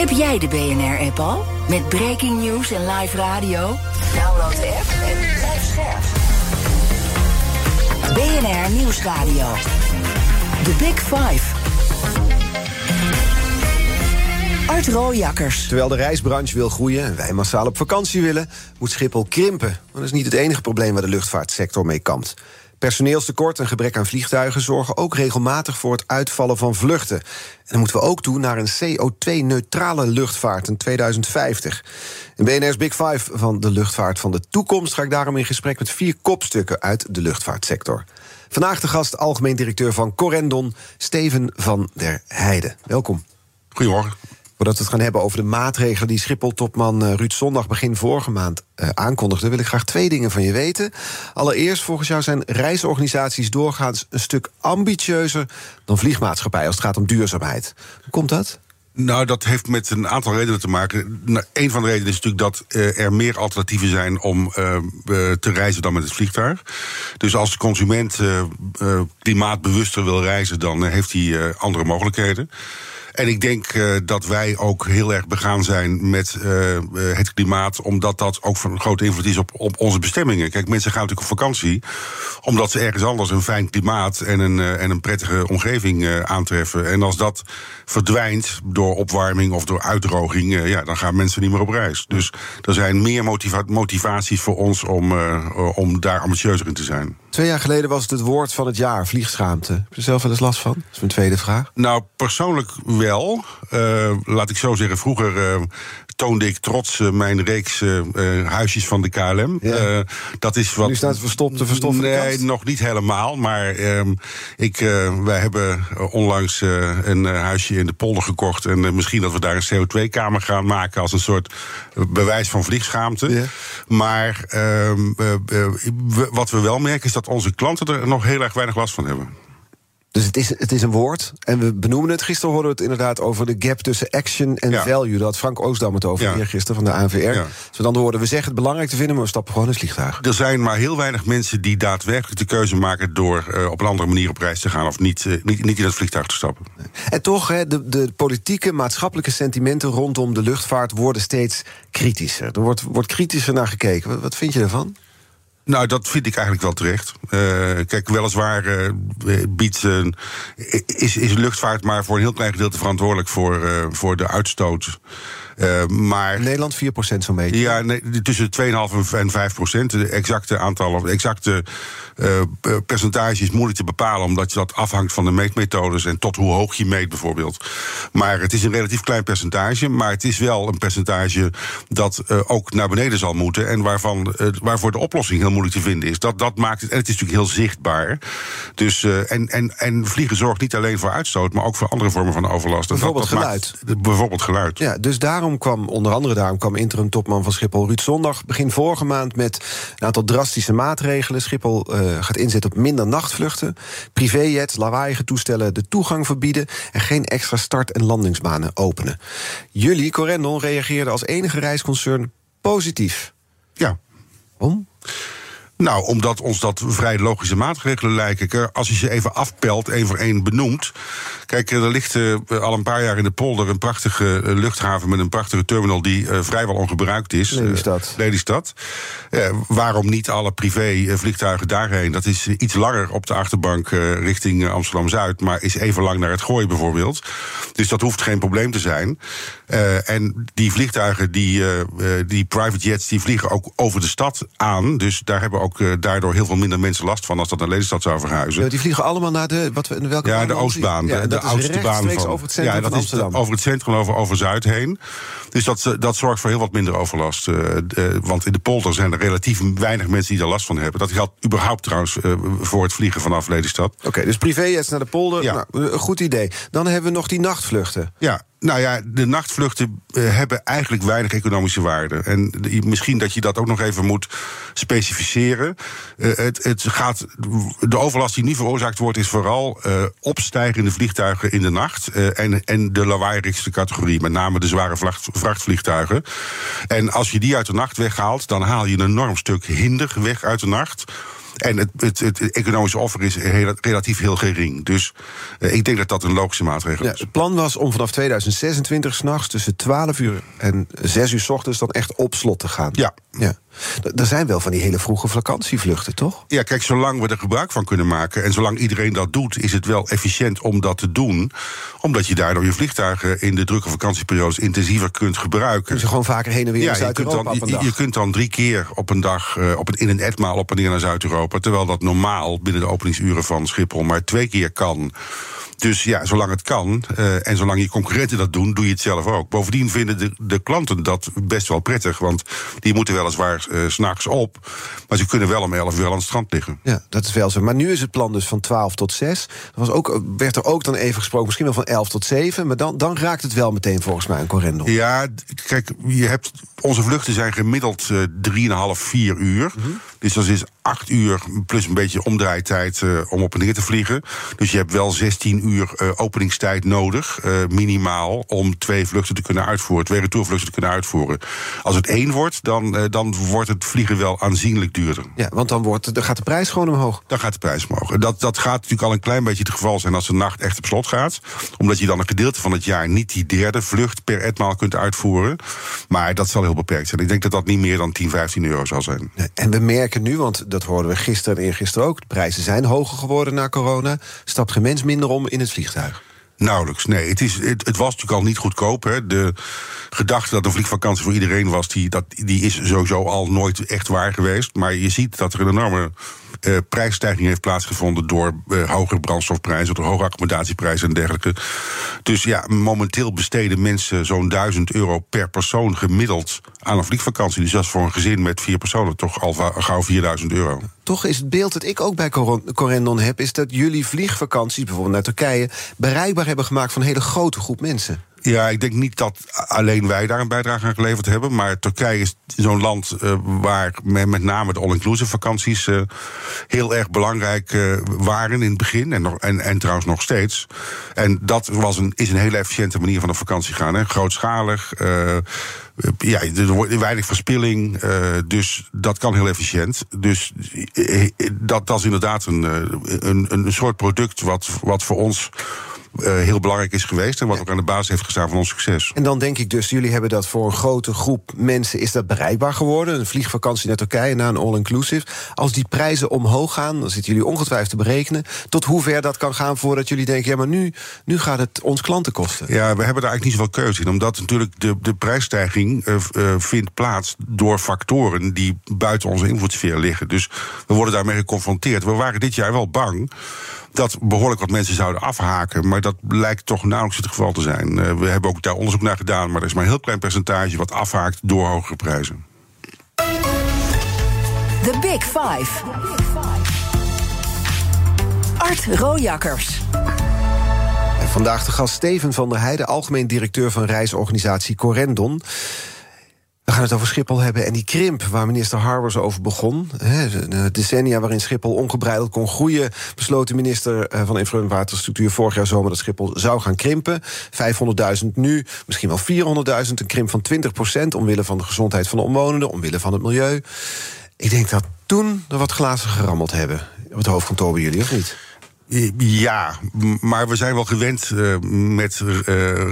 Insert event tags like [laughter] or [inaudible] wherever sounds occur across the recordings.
Heb jij de BNR-app al? Met breaking news en live radio? Download de app en blijf scherp. BNR Nieuwsradio. The Big Five. Art Rooijakkers. Terwijl de reisbranche wil groeien en wij massaal op vakantie willen, moet Schiphol krimpen. Maar dat is niet het enige probleem waar de luchtvaartsector mee kampt. Personeelstekort en gebrek aan vliegtuigen zorgen ook regelmatig voor het uitvallen van vluchten. En dan moeten we ook toe naar een CO2-neutrale luchtvaart in 2050. In BNR's Big Five van de luchtvaart van de toekomst ga ik daarom in gesprek met vier kopstukken uit de luchtvaartsector. Vandaag de gast, algemeen directeur van Corendon, Steven van der Heijden. Welkom. Goedemorgen. Voordat we het gaan hebben over de maatregelen die Schiphol-topman eh, Ruud Zondag begin vorige maand uh, aankondigde, wil ik graag twee dingen van je weten. Allereerst, volgens jou zijn reisorganisaties doorgaans een stuk ambitieuzer dan vliegmaatschappijen als het gaat om duurzaamheid. Hoe komt dat? Nou, dat heeft met een aantal redenen te maken. Nou, een van de redenen is natuurlijk dat uh, er meer alternatieven zijn om te reizen dan met het vliegtuig. Dus als de consument klimaatbewuster wil reizen, dan heeft hij andere mogelijkheden. En ik denk uh, dat wij ook heel erg begaan zijn met uh, het klimaat, omdat dat ook van grote invloed is op, op onze bestemmingen. Kijk, mensen gaan natuurlijk op vakantie omdat ze ergens anders een fijn klimaat en een, en een prettige omgeving aantreffen. En als dat verdwijnt door opwarming of door uitdroging, ja, dan gaan mensen niet meer op reis. Dus er zijn meer motiva motivaties voor ons om, om daar ambitieuzer in te zijn. Twee jaar geleden was het het woord van het jaar, vliegschaamte. Heb je er zelf wel eens last van? Dat is mijn tweede vraag. Nou, persoonlijk wel. Uh, laat ik zo zeggen, vroeger uh, toonde ik trots uh, mijn reeks huisjes van de KLM. Ja. dat is wat. Nu staat het verstopt te verstoffen. Nee, nog niet helemaal. Maar ehm, ik, wij hebben onlangs een huisje in de polder gekocht. En misschien dat we daar een CO2-kamer gaan maken als een soort bewijs van vliegschaamte. Ja. Maar ehm, wat we wel merken is dat onze klanten er nog heel erg weinig last van hebben. Dus het is, het is een woord. En we benoemen het. Gisteren hoorden we het inderdaad over de gap tussen action en Ja. value. Daar had Frank Oostdam het over Ja. hier gisteren van de ANVR. Ja. Dus we dan hoorden we zeggen het belangrijk te vinden, maar we stappen gewoon in het vliegtuig. Er zijn maar heel weinig mensen die daadwerkelijk de keuze maken door uh, op een andere manier op reis te gaan of niet, uh, niet, niet in het vliegtuig te stappen. En toch, hè, de, de politieke, maatschappelijke sentimenten rondom de luchtvaart worden steeds kritischer. Er wordt, wordt kritischer naar gekeken. Wat, wat vind je ervan? Nou, dat vind ik eigenlijk wel terecht. Uh, kijk, weliswaar uh, biedt uh, is, is luchtvaart maar voor een heel klein gedeelte verantwoordelijk voor, voor de uitstoot. Uh, maar, In Nederland 4% zo'n beetje. Ja, nee, tussen 2,5 en 5 procent. De exacte aantallen, de exacte uh, percentage is moeilijk te bepalen, omdat je dat afhangt van de meetmethodes en tot hoe hoog je meet bijvoorbeeld. Maar het is een relatief klein percentage, maar het is wel een percentage dat uh, ook naar beneden zal moeten en waarvan, waarvoor de oplossing heel moeilijk te vinden is. Dat, dat maakt het, en het is natuurlijk heel zichtbaar. Dus, en, en, en vliegen zorgt niet alleen voor uitstoot, maar ook voor andere vormen van overlast. Bijvoorbeeld dat, dat geluid. Maakt, bijvoorbeeld geluid. Ja, dus daarom kwam, onder andere daarom kwam interim topman van Schiphol Ruud Zondag begin vorige maand met een aantal drastische maatregelen. Schiphol uh, gaat inzetten op minder nachtvluchten, privéjets, lawaaiige toestellen de toegang verbieden en geen extra start- en landingsbanen openen. Jullie, Corendon, reageerden als enige reisconcern positief. Ja. Om? Nou, omdat ons dat vrij logische maatregelen lijken. Als je ze even afpelt, één voor één benoemt. Kijk, er ligt uh, al een paar jaar in de polder een prachtige uh, luchthaven met een prachtige terminal die uh, vrijwel ongebruikt is. Lelystad. Lelystad. waarom niet alle privé vliegtuigen daarheen? Dat is iets langer op de achterbank richting Amsterdam Zuid, maar is even lang naar het gooien bijvoorbeeld. Dus dat hoeft geen probleem te zijn. En die vliegtuigen, die, die private jets, die vliegen ook over de stad aan. Dus daar hebben ook uh, daardoor heel veel minder mensen last van als dat naar Lelystad zou verhuizen. Ja, die vliegen allemaal naar de wat, welke ja, de Oostbaan. Ja, de, de oudste baan van over het centrum ja, dat van Amsterdam. Is over het centrum over, over Zuid heen. Dus dat, dat zorgt voor heel wat minder overlast. Want in de polder zijn er relatief weinig mensen die daar last van hebben. Dat geldt überhaupt trouwens voor het vliegen vanaf Lelystad. Oké, okay, dus privéjets naar de polder. Ja. Nou, goed idee. Dan hebben we nog die nachtvluchten. Ja, Nou ja, de nachtvluchten uh, hebben eigenlijk weinig economische waarde. En misschien dat je dat ook nog even moet specificeren. Uh, het, het gaat, de overlast die nu veroorzaakt wordt, is vooral uh, opstijgende vliegtuigen in de nacht. en, en de lawaaierigste categorie, met name de zware vracht, vrachtvliegtuigen. En als je die uit de nacht weghaalt, dan haal je een enorm stuk hinder weg uit de nacht. En het, het, het, economische offer is heel, relatief heel gering. Dus uh, ik denk dat dat een logische maatregel ja, is. Het plan was om vanaf 2026 s'nachts tussen 12 uur en 6 uur s ochtends dan echt op slot te gaan. Ja. ja. Er zijn wel van die hele vroege vakantievluchten, toch? Ja, kijk, zolang we er gebruik van kunnen maken en zolang iedereen dat doet, is het wel efficiënt om dat te doen. Omdat je daardoor je vliegtuigen in de drukke vakantieperiodes intensiever kunt gebruiken. Dus je gewoon vaker heen en weer ja, naar Zuid-Europa je, je, je, kunt dan drie keer op een dag, uh, op een, in een etmaal op en neer naar Zuid-Europa. Terwijl dat normaal binnen de openingsuren van Schiphol maar twee keer kan. Dus ja, zolang het kan uh, en zolang je concurrenten dat doen, doe je het zelf ook. Bovendien vinden de, de klanten dat best wel prettig, want die moeten weliswaar uh, s'nachts op, maar ze kunnen wel om 11 uur aan het strand liggen. Ja, dat is wel zo. Maar nu is het plan dus van 12 tot 6. Er was ook, werd er ook dan even gesproken, misschien wel van 11 tot 7, maar dan, dan raakt het wel meteen volgens mij een correndon. Ja, kijk, je hebt, onze vluchten zijn gemiddeld uh, 3,5, 4 uur. Mm -hmm. Dus dat is 8 uur plus een beetje omdraaitijd uh, om op en neer te vliegen. Dus je hebt wel 16 uur uh, openingstijd nodig, uh, minimaal, om twee vluchten te kunnen uitvoeren, twee retourvluchten te kunnen uitvoeren. Als het één wordt, dan, dan wordt het vliegen wel aanzienlijk duurder. Ja, want dan, wordt, dan gaat de prijs gewoon omhoog. Dan gaat de prijs omhoog. Dat, dat gaat natuurlijk al een klein beetje het geval zijn als de nacht echt op slot gaat. Omdat je dan een gedeelte van het jaar niet die derde vlucht per etmaal kunt uitvoeren. Maar dat zal heel beperkt zijn. Ik denk dat dat niet meer dan 10, 15 euro zal zijn. En we merken nu, want dat hoorden we gisteren en eergisteren ook... de prijzen zijn hoger geworden na corona. Stapt geen mens minder om in het vliegtuig? Nauwelijks, nee. Het, is, het, het, was natuurlijk al niet goedkoop. Hè. De gedachte dat een vliegvakantie voor iedereen was... Die, dat, die is sowieso al nooit echt waar geweest. Maar je ziet dat er een enorme uh, prijsstijging heeft plaatsgevonden... door uh, hogere brandstofprijzen, door hoge accommodatieprijzen en dergelijke. Dus ja, momenteel besteden mensen zo'n 1000 euro per persoon gemiddeld aan een vliegvakantie. Dus dat is voor een gezin met vier personen toch al gauw 4000 euro. Toch is het beeld dat ik ook bij Corendon heb... is dat jullie vliegvakanties, bijvoorbeeld naar Turkije... bereikbaar hebben gemaakt van een hele grote groep mensen. Ja, ik denk niet dat alleen wij daar een bijdrage aan geleverd hebben. Maar Turkije is zo'n land uh, waar met name de all-inclusive vakanties uh, heel erg belangrijk uh, waren in het begin. En, en trouwens nog steeds. En dat was een, is een hele efficiënte manier van op vakantie gaan. Hè. Grootschalig. ja, er wordt weinig verspilling. dus dat kan heel efficiënt. Dus dat, dat is inderdaad een, een, een soort product wat, wat voor ons. Uh, heel belangrijk is geweest en wat ook aan de basis heeft gestaan van ons succes. En dan denk ik dus, jullie hebben dat voor een grote groep mensen is dat bereikbaar geworden. Een vliegvakantie naar Turkije na een all-inclusive. Als die prijzen omhoog gaan, dan zitten jullie ongetwijfeld te berekenen. Tot hoe ver dat kan gaan voordat jullie denken, ja, maar nu, nu gaat het ons klanten kosten. Ja, we hebben daar eigenlijk niet zoveel keuze in. Omdat natuurlijk de, de prijsstijging uh, uh, vindt plaats door factoren die buiten onze invloedssfeer liggen. Dus we worden daarmee geconfronteerd. We waren dit jaar wel bang dat behoorlijk wat mensen zouden afhaken. Maar dat lijkt toch nauwelijks het geval te zijn. Uh, we hebben ook daar onderzoek naar gedaan, maar er is maar een heel klein percentage wat afhaakt door hogere prijzen. The Big Five. Art Rojakkers. En vandaag de gast Steven van der Heijden, algemeen directeur van reisorganisatie Corendon. We gaan het over Schiphol hebben en die krimp waar minister Harbers over begon. De decennia waarin Schiphol ongebreideld kon groeien... besloot de minister van Infrastructuur vorig jaar zomer... dat Schiphol zou gaan krimpen. 500.000 nu, misschien wel 400.000. Een krimp van 20 procent omwille van de gezondheid van de omwonenden... omwille van het milieu. Ik denk dat toen er wat glazen gerammeld hebben. Op het hoofdkantoor bij jullie, of niet? Ja, maar we zijn wel gewend uh, met uh,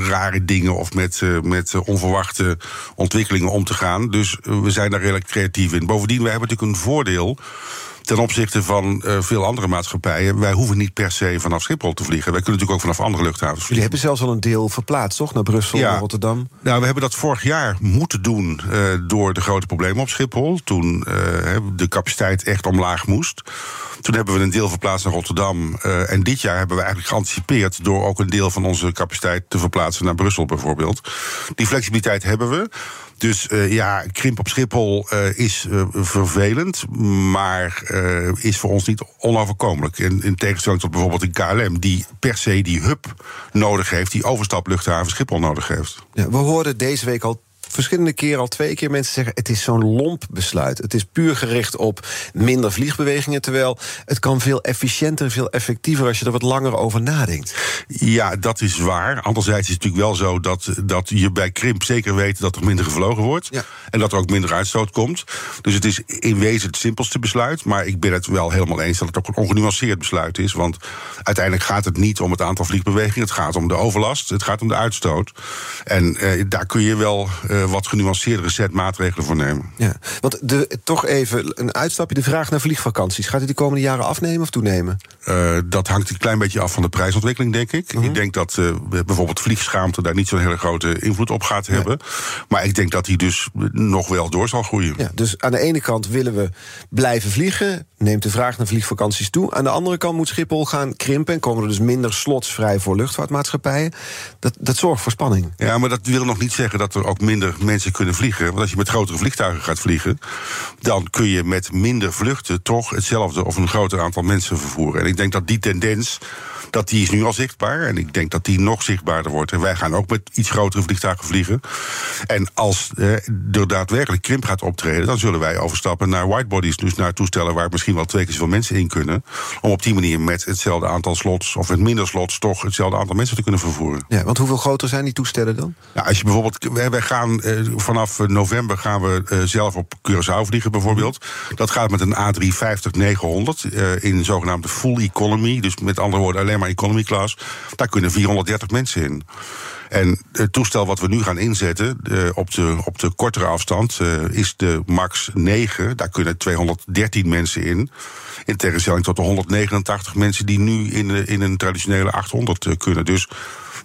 rare dingen of met, uh, met onverwachte ontwikkelingen om te gaan. Dus we zijn daar redelijk creatief in. Bovendien, wij hebben natuurlijk een voordeel ten opzichte van uh, veel andere maatschappijen. Wij hoeven niet per se vanaf Schiphol te vliegen. Wij kunnen natuurlijk ook vanaf andere luchthavens vliegen. Jullie hebben zelfs al een deel verplaatst, toch? Naar Brussel, ja. naar Rotterdam? Nou, we hebben dat vorig jaar moeten doen uh, door de grote problemen op Schiphol. Toen uh, de capaciteit echt omlaag moest. Toen hebben we een deel verplaatst naar Rotterdam. En dit jaar hebben we eigenlijk geanticipeerd door ook een deel van onze capaciteit te verplaatsen naar Brussel bijvoorbeeld. Die flexibiliteit hebben we. Dus ja, krimp op Schiphol is vervelend, maar is voor ons niet onoverkomelijk. In, in tegenstelling tot bijvoorbeeld een KLM, die per se die hub nodig heeft, die overstapluchthaven Schiphol nodig heeft. Ja, we hoorden deze week al verschillende keren, al twee keer mensen zeggen: het is zo'n lomp besluit. Het is puur gericht op minder vliegbewegingen. Terwijl het kan veel efficiënter en veel effectiever als je er wat langer over nadenkt. Ja, dat is waar. Anderzijds is het natuurlijk wel zo dat, dat je bij krimp zeker weet dat er minder gevlogen wordt. Ja. En dat er ook minder uitstoot komt. Dus het is in wezen het simpelste besluit. Maar ik ben het wel helemaal eens dat het ook een ongenuanceerd besluit is. Want uiteindelijk gaat het niet om het aantal vliegbewegingen. Het gaat om de overlast. Het gaat om de uitstoot. En eh, daar kun je wel. Eh, uh, wat genuanceerdere set maatregelen voor nemen. Ja, want de, toch even een uitstapje. De vraag naar vliegvakanties. Gaat het de komende jaren afnemen of toenemen? Uh, dat hangt een klein beetje af van de prijsontwikkeling, denk ik. -hmm. Ik denk dat uh, bijvoorbeeld vliegschaamte daar niet zo'n hele grote invloed op gaat hebben. Maar ik denk dat die dus nog wel door zal groeien. Ja, dus aan de ene kant willen we blijven vliegen. Neemt de vraag naar vliegvakanties toe. Aan de andere kant moet Schiphol gaan krimpen. En komen er dus minder slots vrij voor luchtvaartmaatschappijen. Dat, dat zorgt voor spanning. Ja, maar dat wil nog niet zeggen dat er ook minder mensen kunnen vliegen. Want als je met grotere vliegtuigen gaat vliegen, dan kun je met minder vluchten toch hetzelfde of een groter aantal mensen vervoeren. En ik denk dat die tendens dat die is nu al zichtbaar. En ik denk dat die nog zichtbaarder wordt. En wij gaan ook met iets grotere vliegtuigen vliegen. En als eh, er daadwerkelijk krimp gaat optreden, dan zullen wij overstappen naar whitebodies. Dus naar toestellen waar misschien wel twee keer zoveel mensen in kunnen. Om op die manier met hetzelfde aantal slots, of met minder slots, toch hetzelfde aantal mensen te kunnen vervoeren. Ja, want hoeveel groter zijn die toestellen dan? Ja, als je bijvoorbeeld, wij gaan eh, vanaf november gaan we eh, zelf op Curaçao vliegen, bijvoorbeeld. Dat gaat met een A350-900 uh, in zogenaamde full economy. Dus met andere woorden, alleen maar economy class. Daar kunnen 430 mensen in. En het toestel wat we nu gaan inzetten uh, op, de, op de kortere afstand uh, is de MAX 9. Daar kunnen 213 mensen in. In tegenstelling tot de 189 mensen die nu in, de, in een traditionele 800 uh, kunnen. Dus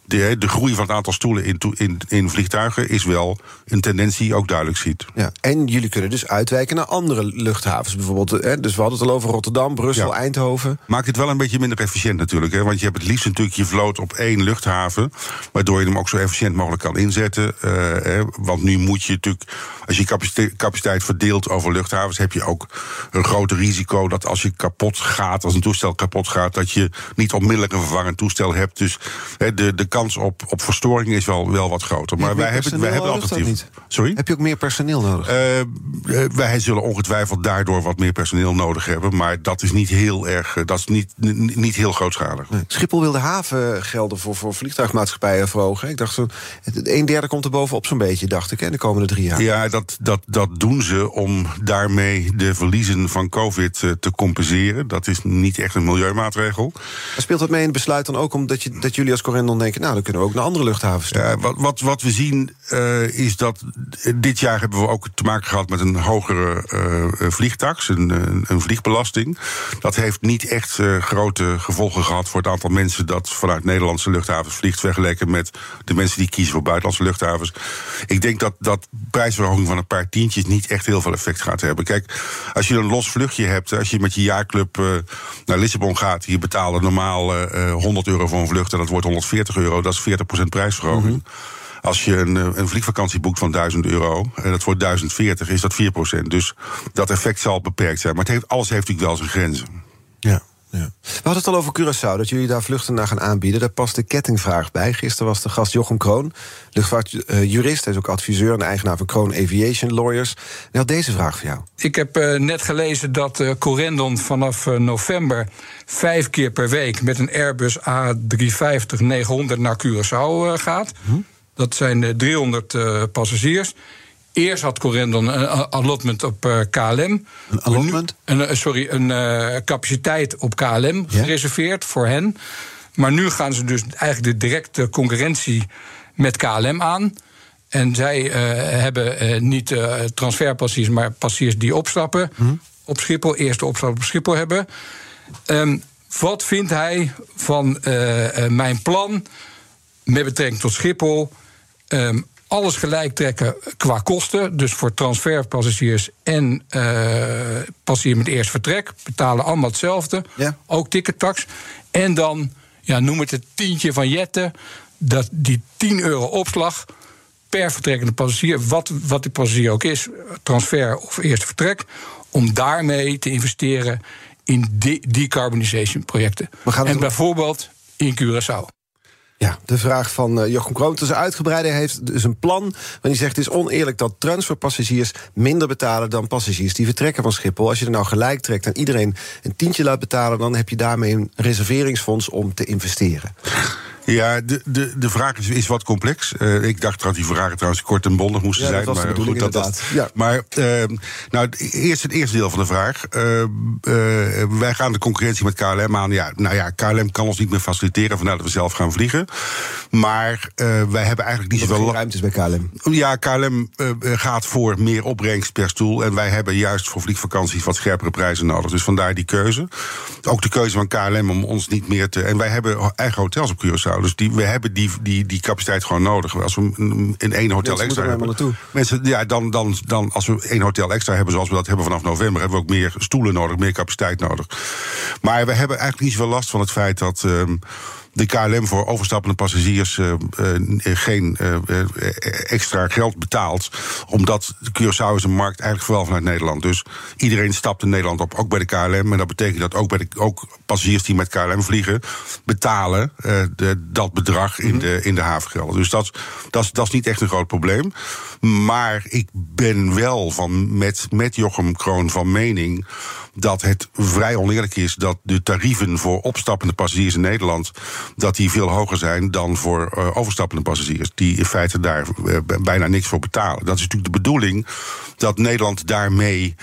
de, de groei van het aantal stoelen in, in, in vliegtuigen is wel een tendens die je ook duidelijk ziet. Ja, en jullie kunnen dus uitwijken naar andere luchthavens. Bijvoorbeeld, hè, dus we hadden het al over Rotterdam, Brussel, ja. Eindhoven. Maakt het wel een beetje minder efficiënt natuurlijk. Hè, want je hebt het liefst natuurlijk je vloot op één luchthaven. Waardoor je hem ook zo efficiënt mogelijk kan inzetten. Uh, hè, want nu moet je natuurlijk, als je capaciteit, capaciteit verdeelt over luchthavens, heb je ook een groter risico dat als je kapot gaat, als een toestel kapot gaat, dat je niet onmiddellijk een vervangend toestel hebt. Dus hè, de, de kans op, op verstoring is wel, wel wat groter. Maar wij hebben, wij hebben alternatief. Sorry? Heb je ook meer personeel nodig? Uh, wij zullen ongetwijfeld daardoor wat meer personeel nodig hebben. Maar dat is niet heel erg. Dat is niet, niet heel grootschalig. Nee. Schiphol wil de havengelden voor, voor vliegtuigmaatschappijen verhogen. Ik dacht, een derde komt er bovenop zo'n beetje, dacht ik, hè, de komende drie jaar. Ja, dat, dat, dat doen ze om daarmee de verliezen van COVID te compenseren. Dat is niet echt een milieumaatregel. Maar speelt dat mee in het besluit dan ook omdat, je, dat jullie als Corendon denken, nou, dan kunnen we ook naar andere luchthavens? Ja, wat, wat, wat we zien uh, is dat dit jaar hebben we ook te maken gehad met een hogere uh, vliegtax, een, een, een, vliegbelasting. Dat heeft niet echt uh, grote gevolgen gehad voor het aantal mensen dat vanuit Nederlandse luchthavens vliegt, vergeleken met de mensen die kiezen voor buitenlandse luchthavens. Ik denk dat dat prijsverhoging van een paar tientjes niet echt heel veel effect gaat hebben. Kijk, als je een los vluchtje hebt, als je met je jaarclub naar Lissabon gaat, je betaalde normaal 100 euro voor een vlucht en dat wordt 140 euro, dat is 40% prijsverhoging. Mm -hmm. Als je een, een vliegvakantie boekt van 1000 euro en dat wordt 1040, is dat 4%. Dus dat effect zal beperkt zijn. Maar het heeft, alles heeft natuurlijk wel zijn grenzen. Ja. Ja. We hadden het al over Curaçao, dat jullie daar vluchten naar gaan aanbieden. Daar past de kettingvraag bij. Gisteren was de gast Jochem Kroon, luchtvaartjurist. Hij is ook adviseur en eigenaar van Kroon Aviation Lawyers. En had deze vraag voor jou. Ik heb uh, net gelezen dat uh, Corendon vanaf uh, november vijf keer per week... met een Airbus A350-900 naar Curaçao gaat. Hm? Dat zijn 300 passagiers. Eerst had Corendon een allotment op uh, KLM. Een allotment? Nu, een, sorry, een uh, capaciteit op KLM ja? gereserveerd voor hen. Maar nu gaan ze dus eigenlijk de directe concurrentie met KLM aan. En zij uh, hebben niet transferpassiers, maar passiers die opstappen hm? op Schiphol. Eerste opstap op Schiphol hebben. Um, wat vindt hij van mijn plan met betrekking tot Schiphol? Um, alles gelijk trekken qua kosten. Dus voor transferpassagiers en uh, passagiers met eerst vertrek betalen allemaal hetzelfde. Ja. Ook tickettax. En dan, ja, noem het het tientje van Jetten. Dat die 10 euro opslag per vertrekkende passagier, wat, wat die passagier ook is, transfer of eerste vertrek, om daarmee te investeren in de decarbonization projecten. En bijvoorbeeld in Curaçao. Ja, de vraag van uh, Jochem Kroon. Dus uitgebreider heeft dus een plan. Want hij zegt het is oneerlijk dat transferpassagiers minder betalen dan passagiers die vertrekken van Schiphol. Als je er nou gelijk trekt en iedereen een tientje laat betalen, dan heb je daarmee een reserveringsfonds om te investeren. Ja, de, de, de vraag is, is wat complex. Uh, ik dacht dat die vragen trouwens kort en bondig moesten ja, zijn. Dat was maar goed, dat dat, ja. Maar uh, nou, eerst het eerste deel van de vraag. Uh, wij gaan de concurrentie met KLM aan. Ja, nou ja, KLM kan ons niet meer faciliteren, vandaar dat we zelf gaan vliegen. Maar wij hebben eigenlijk niet zoveel ruimte bij KLM. Ja, KLM gaat voor meer opbrengst per stoel. En wij hebben juist voor vliegvakanties wat scherpere prijzen nodig. Dus vandaar die keuze. Ook de keuze van KLM om ons niet meer te. En wij hebben eigen hotels op Curaçao. Dus die, we hebben die, die, die capaciteit gewoon nodig. Als we in één hotel Mensen extra hebben. Mensen, ja, dan, dan, dan, als we één hotel extra hebben, zoals we dat hebben vanaf november, hebben we ook meer stoelen nodig, meer capaciteit nodig. Maar we hebben eigenlijk niet zoveel last van het feit dat. Um, de KLM voor overstappende passagiers uh, uh, geen uh, extra geld betaalt. Omdat de Curaçao is een markt eigenlijk vooral vanuit Nederland. Dus iedereen stapt in Nederland op, ook bij de KLM. En dat betekent dat ook, bij de, ook passagiers die met KLM vliegen... betalen de, dat bedrag in, de, in de havengelden. Dus dat, dat, dat is niet echt een groot probleem. Maar ik ben wel van met, met Jochem Kroon van mening dat het vrij oneerlijk is dat de tarieven voor opstappende passagiers in Nederland dat die veel hoger zijn dan voor uh, overstappende passagiers, die in feite daar uh, bijna niks voor betalen. Dat is natuurlijk de bedoeling dat Nederland daarmee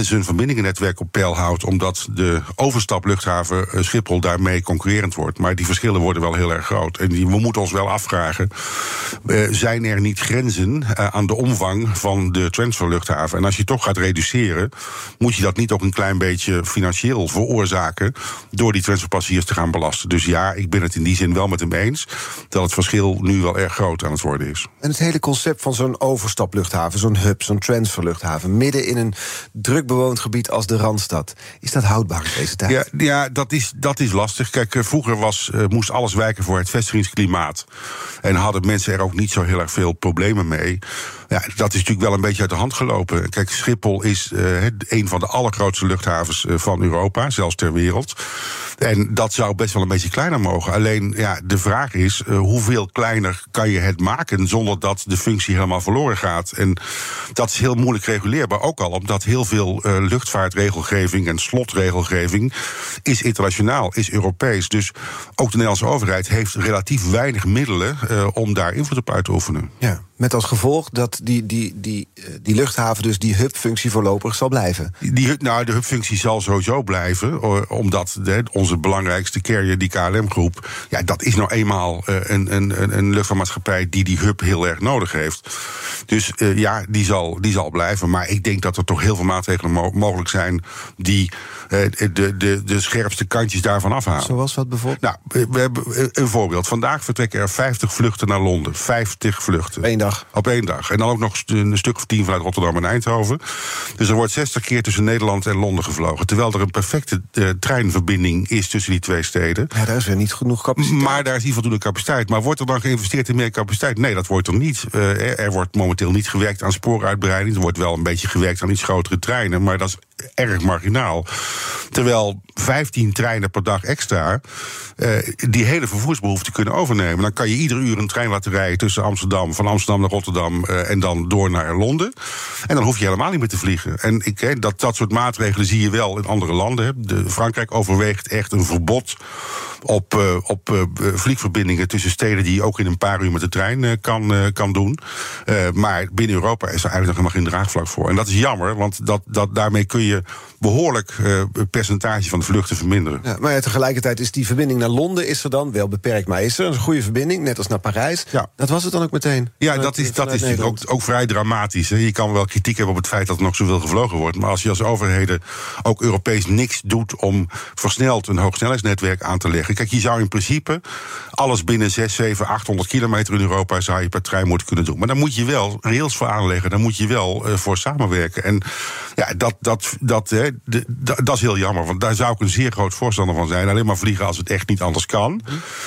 zijn verbindingennetwerk op peil houdt, omdat de overstapluchthaven uh, Schiphol daarmee concurrerend wordt. Maar die verschillen worden wel heel erg groot. En die, we moeten ons wel afvragen: zijn er niet grenzen aan de omvang van de transferluchthaven? En als je toch gaat reduceren, moet je dat niet ook een klein beetje financieel veroorzaken door die transferpassagiers te gaan belasten. Dus ja, ik ben het in die zin wel met hem eens dat het verschil nu wel erg groot aan het worden is. En het hele concept van zo'n overstapluchthaven, zo'n hub, zo'n transferluchthaven, midden in een druk bewoond gebied als de Randstad, is dat houdbaar in deze tijd? Ja, ja dat, is, dat is lastig. Kijk, vroeger was, uh, moest alles wijken voor het vestigingsklimaat. En hadden mensen er ook niet zo heel erg veel problemen mee. Ja, dat is natuurlijk wel een beetje uit de hand gelopen. Kijk, Schiphol is uh, een van de allergrootste luchthavens van Europa, zelfs ter wereld. En dat zou best wel een beetje kleiner mogen. Alleen ja, de vraag is: uh, hoeveel kleiner kan je het maken zonder dat de functie helemaal verloren gaat? En dat is heel moeilijk reguleerbaar. Ook al omdat heel veel uh, luchtvaartregelgeving en slotregelgeving is internationaal, is Europees. Dus ook de Nederlandse overheid heeft relatief weinig middelen om daar invloed op uit te oefenen. Ja. Met als gevolg dat die, die, die, die luchthaven, dus die hubfunctie voorlopig zal blijven. Die, nou, de hubfunctie zal sowieso blijven, omdat de, onze belangrijkste carrier, die KLM-groep, ja, dat is nou eenmaal een, een, een luchtvaartmaatschappij die die hub heel erg nodig heeft. Dus uh, ja, die zal, die zal blijven. Maar ik denk dat er toch heel veel maatregelen mo mogelijk zijn die uh, de, de, de scherpste kantjes daarvan afhalen. Zoals wat bijvoorbeeld? Nou, we hebben een voorbeeld. Vandaag vertrekken er 50 vluchten naar Londen. 50 vluchten. Eén dag. Op één dag. En dan ook nog een stuk of tien vanuit Rotterdam en Eindhoven. Dus er wordt 60 keer tussen Nederland en Londen gevlogen. Terwijl er een perfecte uh, treinverbinding is tussen die twee steden. Ja, daar is weer niet genoeg capaciteit. Maar daar is niet voldoende capaciteit. Maar wordt er dan geïnvesteerd in meer capaciteit? Nee, dat wordt er niet. Uh, er, er wordt momenteel niet gewerkt aan spooruitbreiding. Er wordt wel een beetje gewerkt aan iets grotere treinen. Maar dat is erg marginaal. Terwijl 15 treinen per dag extra uh, die hele vervoersbehoefte kunnen overnemen. Dan kan je ieder uur een trein laten rijden tussen Amsterdam, van Amsterdam naar Rotterdam uh, en dan door naar Londen. En dan hoef je helemaal niet meer te vliegen. En ik, dat, dat soort maatregelen zie je wel in andere landen. De, Frankrijk overweegt echt een verbod op, uh, op uh, vliegverbindingen tussen steden die je ook in een paar uur met de trein uh, kan, kan doen. maar binnen Europa is er eigenlijk nog helemaal geen draagvlak voor. En dat is jammer, want dat, dat, daarmee kun je behoorlijk percentage van de vluchten verminderen. Ja, maar ja, tegelijkertijd is die verbinding naar Londen is er dan wel beperkt. Maar is er een goede verbinding, net als naar Parijs? Ja. Dat was het dan ook meteen. Ja, dat is, dat is natuurlijk ook, ook vrij dramatisch. Hè. Je kan wel kritiek hebben op het feit dat er nog zoveel gevlogen wordt. Maar als je als overheden ook Europees niks doet om versneld een hoogsnelheidsnetwerk aan te leggen Kijk, je zou in principe alles binnen 6, 7, 800 kilometer in Europa zou je per trein moeten kunnen doen. Maar dan moet je wel rails voor aanleggen. Dan moet je wel uh, voor samenwerken. En ja, dat, dat, dat, hè, dat, is heel jammer. Want daar zou ik een zeer groot voorstander van zijn. Alleen maar vliegen als het echt niet anders kan.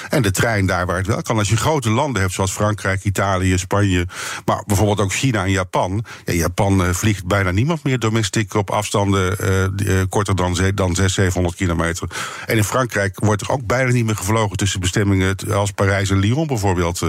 En de trein daar waar het wel kan. Als je grote landen hebt, zoals Frankrijk, Italië, Spanje. Maar bijvoorbeeld ook China en Japan. Ja, Japan uh, vliegt bijna niemand meer domestic op afstanden uh, korter dan, dan 600, 700 kilometer. En in Frankrijk wordt er ook bijna niet meer gevlogen tussen bestemmingen als Parijs en Lyon bijvoorbeeld.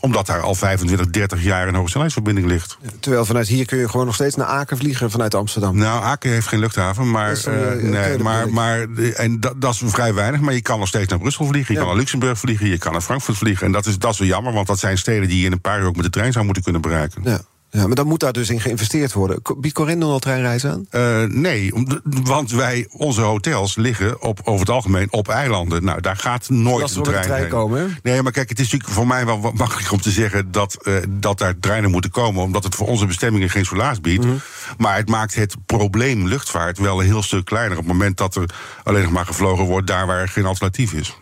omdat daar al 25, 30 jaar een hogesnelheidsverbinding ligt. Terwijl vanuit hier kun je gewoon nog steeds naar Aken vliegen vanuit Amsterdam. Nou, Aken heeft geen luchthaven, maar, uh, nee, maar, maar en dat, dat, is vrij weinig. Maar je kan nog steeds naar Brussel vliegen, je kan naar Luxemburg vliegen, je kan naar Frankfurt vliegen. En dat is, dat is wel jammer, want dat zijn steden die je in een paar uur ook met de trein zou moeten kunnen bereiken. Ja. Ja, maar dan moet daar dus in geïnvesteerd worden. Biedt Corendon al treinreizen aan? Uh, nee, want wij, onze hotels liggen op, over het algemeen op eilanden. Nou, daar gaat nooit een trein, trein komen. Nee, maar kijk, het is natuurlijk voor mij wel makkelijk om te zeggen dat, uh, dat daar treinen moeten komen, omdat het voor onze bestemmingen geen soelaas biedt. Mhm. Maar het maakt het probleem luchtvaart wel een heel stuk kleiner. Op het moment dat er alleen nog maar gevlogen wordt daar waar er geen alternatief is.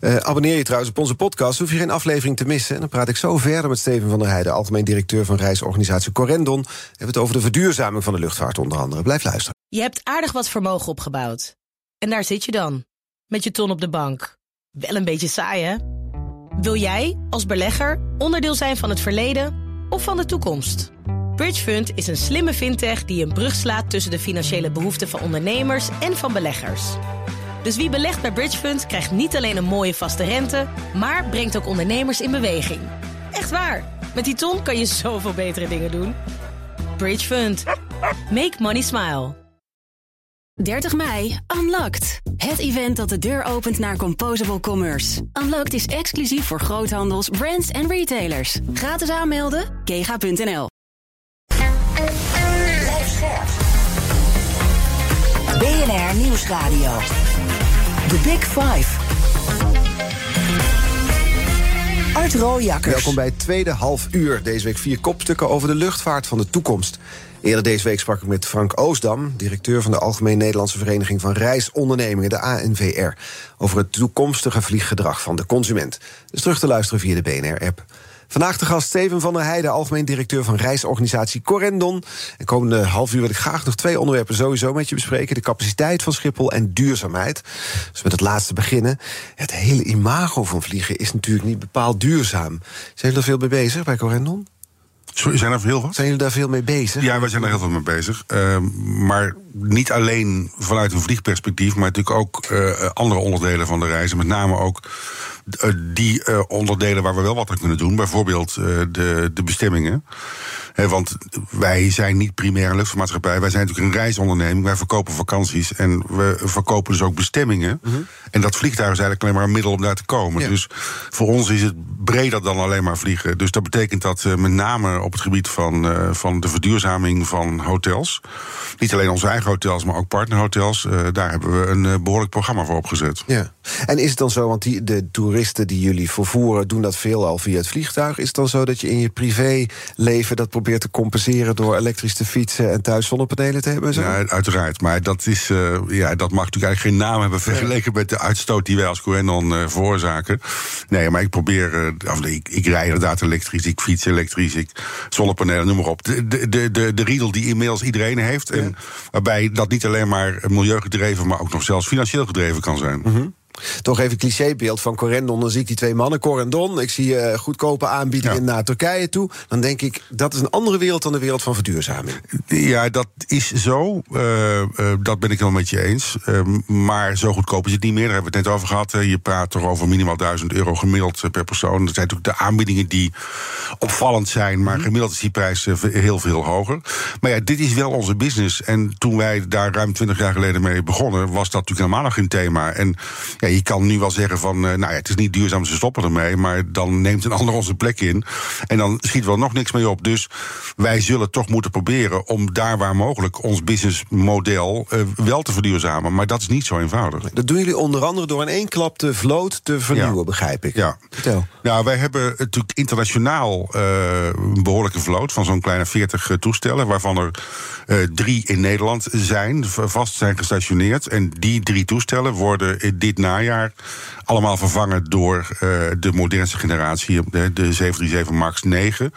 Uh, abonneer je trouwens op onze podcast, hoef je geen aflevering te missen. En dan praat ik zo verder met Steven van der Heijden, algemeen directeur van reisorganisatie organisatie Corendon. We hebben het over de verduurzaming van de luchtvaart onder andere. Blijf luisteren. Je hebt aardig wat vermogen opgebouwd. En daar zit je dan, met je ton op de bank. Wel een beetje saai, hè? Wil jij, als belegger, onderdeel zijn van het verleden of van de toekomst? Bridgefund is een slimme fintech die een brug slaat tussen de financiële behoeften van ondernemers en van beleggers. Dus wie belegt bij Bridgefund krijgt niet alleen een mooie vaste rente, maar brengt ook ondernemers in beweging. Echt waar! Met die ton kan je zoveel betere dingen doen. Bridge Fund. Make money smile. 30 mei, Unlocked. Het event dat de deur opent naar Composable Commerce. Unlocked is exclusief voor groothandels, brands en retailers. Gratis aanmelden, kega.nl. BNR Nieuwsradio. The Big Five. Art Rooijakkers. Welkom bij het tweede half uur. Deze week vier kopstukken over de luchtvaart van de toekomst. Eerder deze week sprak ik met Frank Oosdam, directeur van de Algemeen Nederlandse Vereniging van Reisondernemingen, de ANVR, over het toekomstige vlieggedrag van de consument. Dus terug te luisteren via de BNR-app. Vandaag de gast Steven van der Heijden, algemeen directeur van reisorganisatie Corendon. En komende half uur wil ik graag nog twee onderwerpen sowieso met je bespreken: de capaciteit van Schiphol en duurzaamheid. Dus met het laatste beginnen. Het hele imago van vliegen is natuurlijk niet bepaald duurzaam. Zijn jullie er veel mee bezig bij Corendon? Zijn er veel wat? Zijn jullie daar veel mee bezig? Ja, wij zijn er heel veel mee bezig. Uh, maar niet alleen vanuit een vliegperspectief, maar natuurlijk ook uh, andere onderdelen van de reizen. Met name ook uh, die onderdelen waar we wel wat aan kunnen doen. Bijvoorbeeld de, de bestemmingen want wij zijn niet primair een luchtvaartmaatschappij. Wij zijn natuurlijk een reisonderneming. Wij verkopen vakanties en we verkopen dus ook bestemmingen. Mhm. En dat vliegtuig is eigenlijk alleen maar een middel om daar te komen. Dus voor ons is het breder dan alleen maar vliegen. Dus dat betekent dat uh, met name op het gebied van, uh, van de verduurzaming van hotels. Niet alleen onze eigen hotels, maar ook partnerhotels. Uh, daar hebben we een behoorlijk programma voor opgezet. Ja. En is het dan zo, want die, de toeristen die jullie vervoeren, doen dat veel al via het vliegtuig. Is het dan zo dat je in je privéleven dat probeert te compenseren door elektrisch te fietsen en thuis zonnepanelen te hebben? Zo? Ja, uiteraard. Maar dat, is, uh, ja, dat mag natuurlijk eigenlijk geen naam hebben vergeleken met de uitstoot die wij als Corendon uh, veroorzaken. Nee, maar ik probeer, uh, of, ik, ik rij inderdaad elektrisch, ik fiets elektrisch, ik, zonnepanelen, noem maar op. De, de, de, de riedel die inmiddels iedereen heeft. En waarbij dat niet alleen maar milieugedreven, maar ook nog zelfs financieel gedreven kan zijn. Mm toch even clichébeeld van Corendon. Dan zie ik die twee mannen, Corendon. Ik zie uh, goedkope aanbiedingen naar Turkije toe. Dan denk ik, dat is een andere wereld dan de wereld van verduurzaming. Ja, dat is zo. Uh, uh, dat ben ik helemaal met je eens. maar zo goedkoop is het niet meer. Daar hebben we het net over gehad. je praat toch over minimaal 1000 euro gemiddeld per persoon. Dat zijn natuurlijk de aanbiedingen die opvallend zijn. Maar mhm. gemiddeld is die prijs heel veel hoger. Maar ja, dit is wel onze business. En toen wij daar ruim 20 jaar geleden mee begonnen... was dat natuurlijk helemaal nog geen thema. En je kan nu wel zeggen van, uh, nou ja, het is niet duurzaam, ze stoppen ermee. Maar dan neemt een ander onze plek in. En dan schiet wel nog niks mee op. Dus wij zullen toch moeten proberen om daar waar mogelijk ons businessmodel uh, wel te verduurzamen. Maar dat is niet zo eenvoudig. Dat doen jullie onder andere door in één klap de vloot te vernieuwen, begrijp ik. Ja. Vertel. Nou, wij hebben natuurlijk internationaal uh, een behoorlijke vloot van zo'n kleine 40 toestellen. Waarvan er drie in Nederland zijn, vast zijn gestationeerd. En die drie toestellen worden dit na najaar. Allemaal vervangen door uh, de modernste generatie, de, de 737 MAX 9.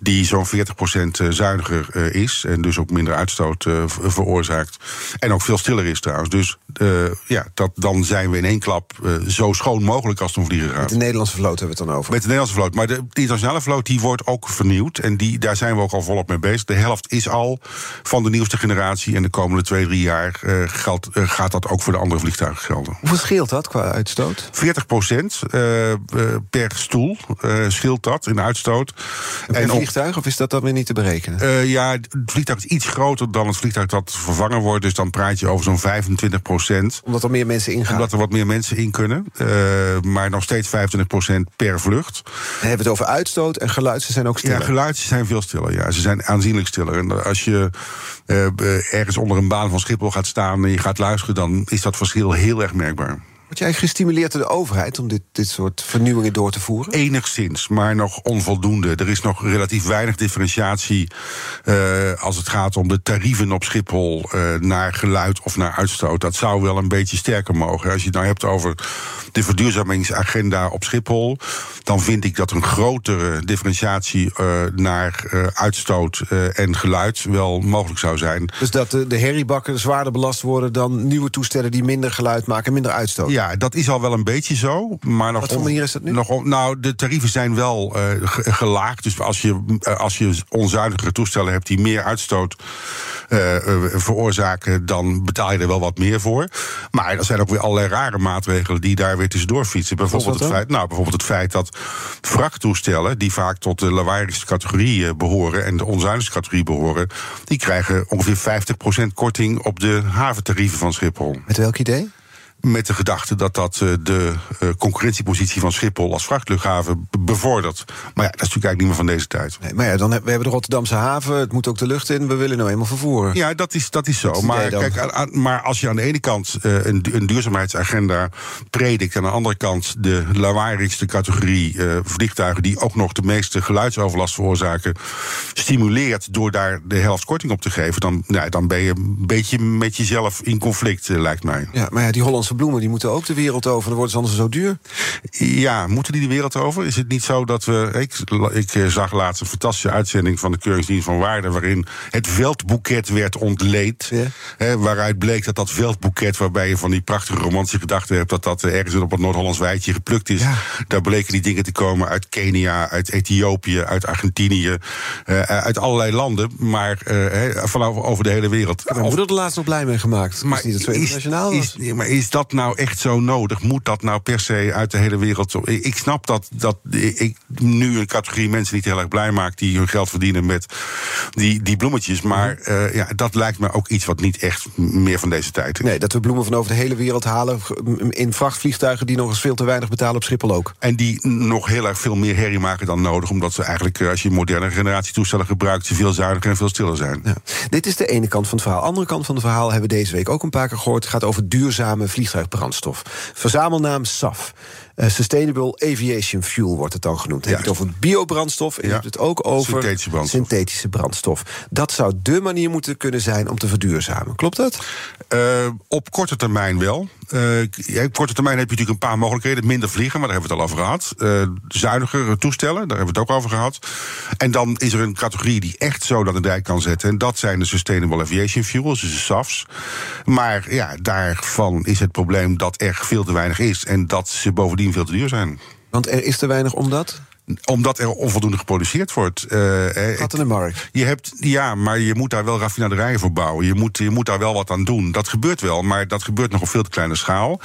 Die zo'n 40% zuiniger uh, is. En dus ook minder uitstoot uh, veroorzaakt. En ook veel stiller is trouwens. Dus ja, dat, dan zijn we in één klap zo schoon mogelijk als het om vliegen gaat. Met de Nederlandse vloot hebben we het dan over. Met de Nederlandse vloot. Maar de, de internationale vloot die wordt ook vernieuwd. En die, daar zijn we ook al volop mee bezig. De helft is al van de nieuwste generatie. En de komende twee, drie jaar geldt, gaat dat ook voor de andere vliegtuigen gelden. Hoeveel scheelt dat qua uitstoot? 40 procent uh, per stoel uh, scheelt dat in uitstoot. En vliegtuig, of is dat dan weer niet te berekenen? Uh, ja, het vliegtuig is iets groter dan het vliegtuig dat vervangen wordt. Dus dan praat je over zo'n 25 procent. Omdat er meer mensen in gaan? Omdat er wat meer mensen in kunnen. maar nog steeds 25 procent per vlucht. Dan hebben we het over uitstoot en geluid. Ze zijn ook stiller. Ja, geluid zijn veel stiller. Ja, ze zijn aanzienlijk stiller. En als je ergens onder een baan van Schiphol gaat staan en je gaat luisteren, dan is dat verschil heel erg merkbaar. Word jij gestimuleerd door de overheid om dit, dit soort vernieuwingen door te voeren? Enigszins, maar nog onvoldoende. Er is nog relatief weinig differentiatie uh, als het gaat om de tarieven op Schiphol uh, naar geluid of naar uitstoot. Dat zou wel een beetje sterker mogen. Als je het nou hebt over de verduurzamingsagenda op Schiphol, dan vind ik dat een grotere differentiatie uh, naar uitstoot en geluid wel mogelijk zou zijn. Dus dat de, de herriebakken zwaarder belast worden dan nieuwe toestellen die minder geluid maken en minder uitstoot? Ja, dat is al wel een beetje zo. Maar nog Wat voor manier is dat nu? Nog, nou, de tarieven zijn wel uh, gelaagd. Dus als je, uh, als je onzuinigere toestellen hebt die meer uitstoot uh, veroorzaken, dan betaal je er wel wat meer voor. Maar er zijn ook weer allerlei rare maatregelen die daar weer tussendoor fietsen. Bijvoorbeeld het, feit, nou, bijvoorbeeld het feit dat vrachttoestellen, die vaak tot de lawaaiigste categorie behoren en de onzuinigste categorie behoren, die krijgen ongeveer 50% korting op de haventarieven van Schiphol. Met welk idee? Met de gedachte dat dat eh, de eh, concurrentiepositie van Schiphol als vrachtluchthaven bevordert. Maar ja, dat is natuurlijk eigenlijk niet meer van deze tijd. Nee, maar ja, dan hebben we de Rotterdamse haven, het moet ook de lucht in, we willen nou eenmaal vervoeren. Ja, dat is, dat is zo. maar, kijk, maar als je aan de ene kant uh, een, een, duurzaamheidsagenda predikt, aan de andere kant de lawaaierigste categorie uh, vliegtuigen die ook nog de meeste geluidsoverlast veroorzaken, stimuleert door daar de helft korting op te geven, dan, nou, dan ben je een beetje met jezelf in conflict, lijkt mij. Ja, maar ja, die Hollandse bloemen die moeten ook de wereld over. Dan worden ze anders zo duur. Ja, moeten die de wereld over? Is het niet zo dat we. Ik, ik eh, zag laatst een fantastische uitzending van de Keuringsdienst van Waarde. waarin het veldboeket werd ontleed. Hè, waaruit bleek dat dat veldboeket, waarbij je van die prachtige romantische gedachten hebt. dat dat ergens op het Noord-Hollands weidje geplukt is. Daar bleken die dingen te komen uit Kenia, uit Ethiopië, uit Argentinië. Uh, uit allerlei landen, maar uh, vanaf over de hele wereld. Ja, we er laatst nog blij mee gemaakt. Maar is niet dat zo internationaal is, is, maar is dat nou echt zo nodig? Moet dat nou per se uit de hele wereld? Ik snap dat, dat ik nu een categorie mensen niet heel erg blij maakt... die hun geld verdienen met die, die bloemetjes. Maar uh, ja, dat lijkt me ook iets wat niet echt meer van deze tijd is. Nee, dat we bloemen van over de hele wereld halen... in vrachtvliegtuigen die nog eens veel te weinig betalen op Schiphol ook. En die nog heel erg veel meer herrie maken dan nodig... omdat ze eigenlijk, eh, als je moderne generatie toestellen gebruikt... ze veel zuiniger en veel stiller zijn. Ja. Dit is de ene kant van het verhaal. Andere kant van het verhaal hebben we deze week ook een paar keer gehoord. Het gaat over duurzame vliegtuigen vliegtuigbrandstof. Verzamelnaam SAF. Uh, Sustainable Aviation Fuel wordt het dan genoemd. Je hebt het over biobrandstof en je hebt het ook over synthetische brandstof. synthetische brandstof. Dat zou dé manier moeten kunnen zijn om te verduurzamen. Klopt dat? Uh, op korte termijn wel. Uh, ja, op korte termijn heb je natuurlijk een paar mogelijkheden. Minder vliegen, maar daar hebben we het al over gehad. Uh, zuiniger toestellen, daar hebben we het ook over gehad. En dan is er een categorie die echt zo naar de dijk kan zetten. En dat zijn de Sustainable Aviation Fuels, dus de SAFs. Maar ja, daarvan is het probleem dat er veel te weinig is. En dat ze bovendien veel te duur zijn. Want er is te weinig omdat? Omdat er onvoldoende geproduceerd wordt. Uh, Gaat in de markt. Je hebt, ja, maar je moet daar wel raffinaderijen voor bouwen. Je moet, je moet daar wel wat aan doen. Dat gebeurt wel, maar dat gebeurt nog op veel te kleine schaal.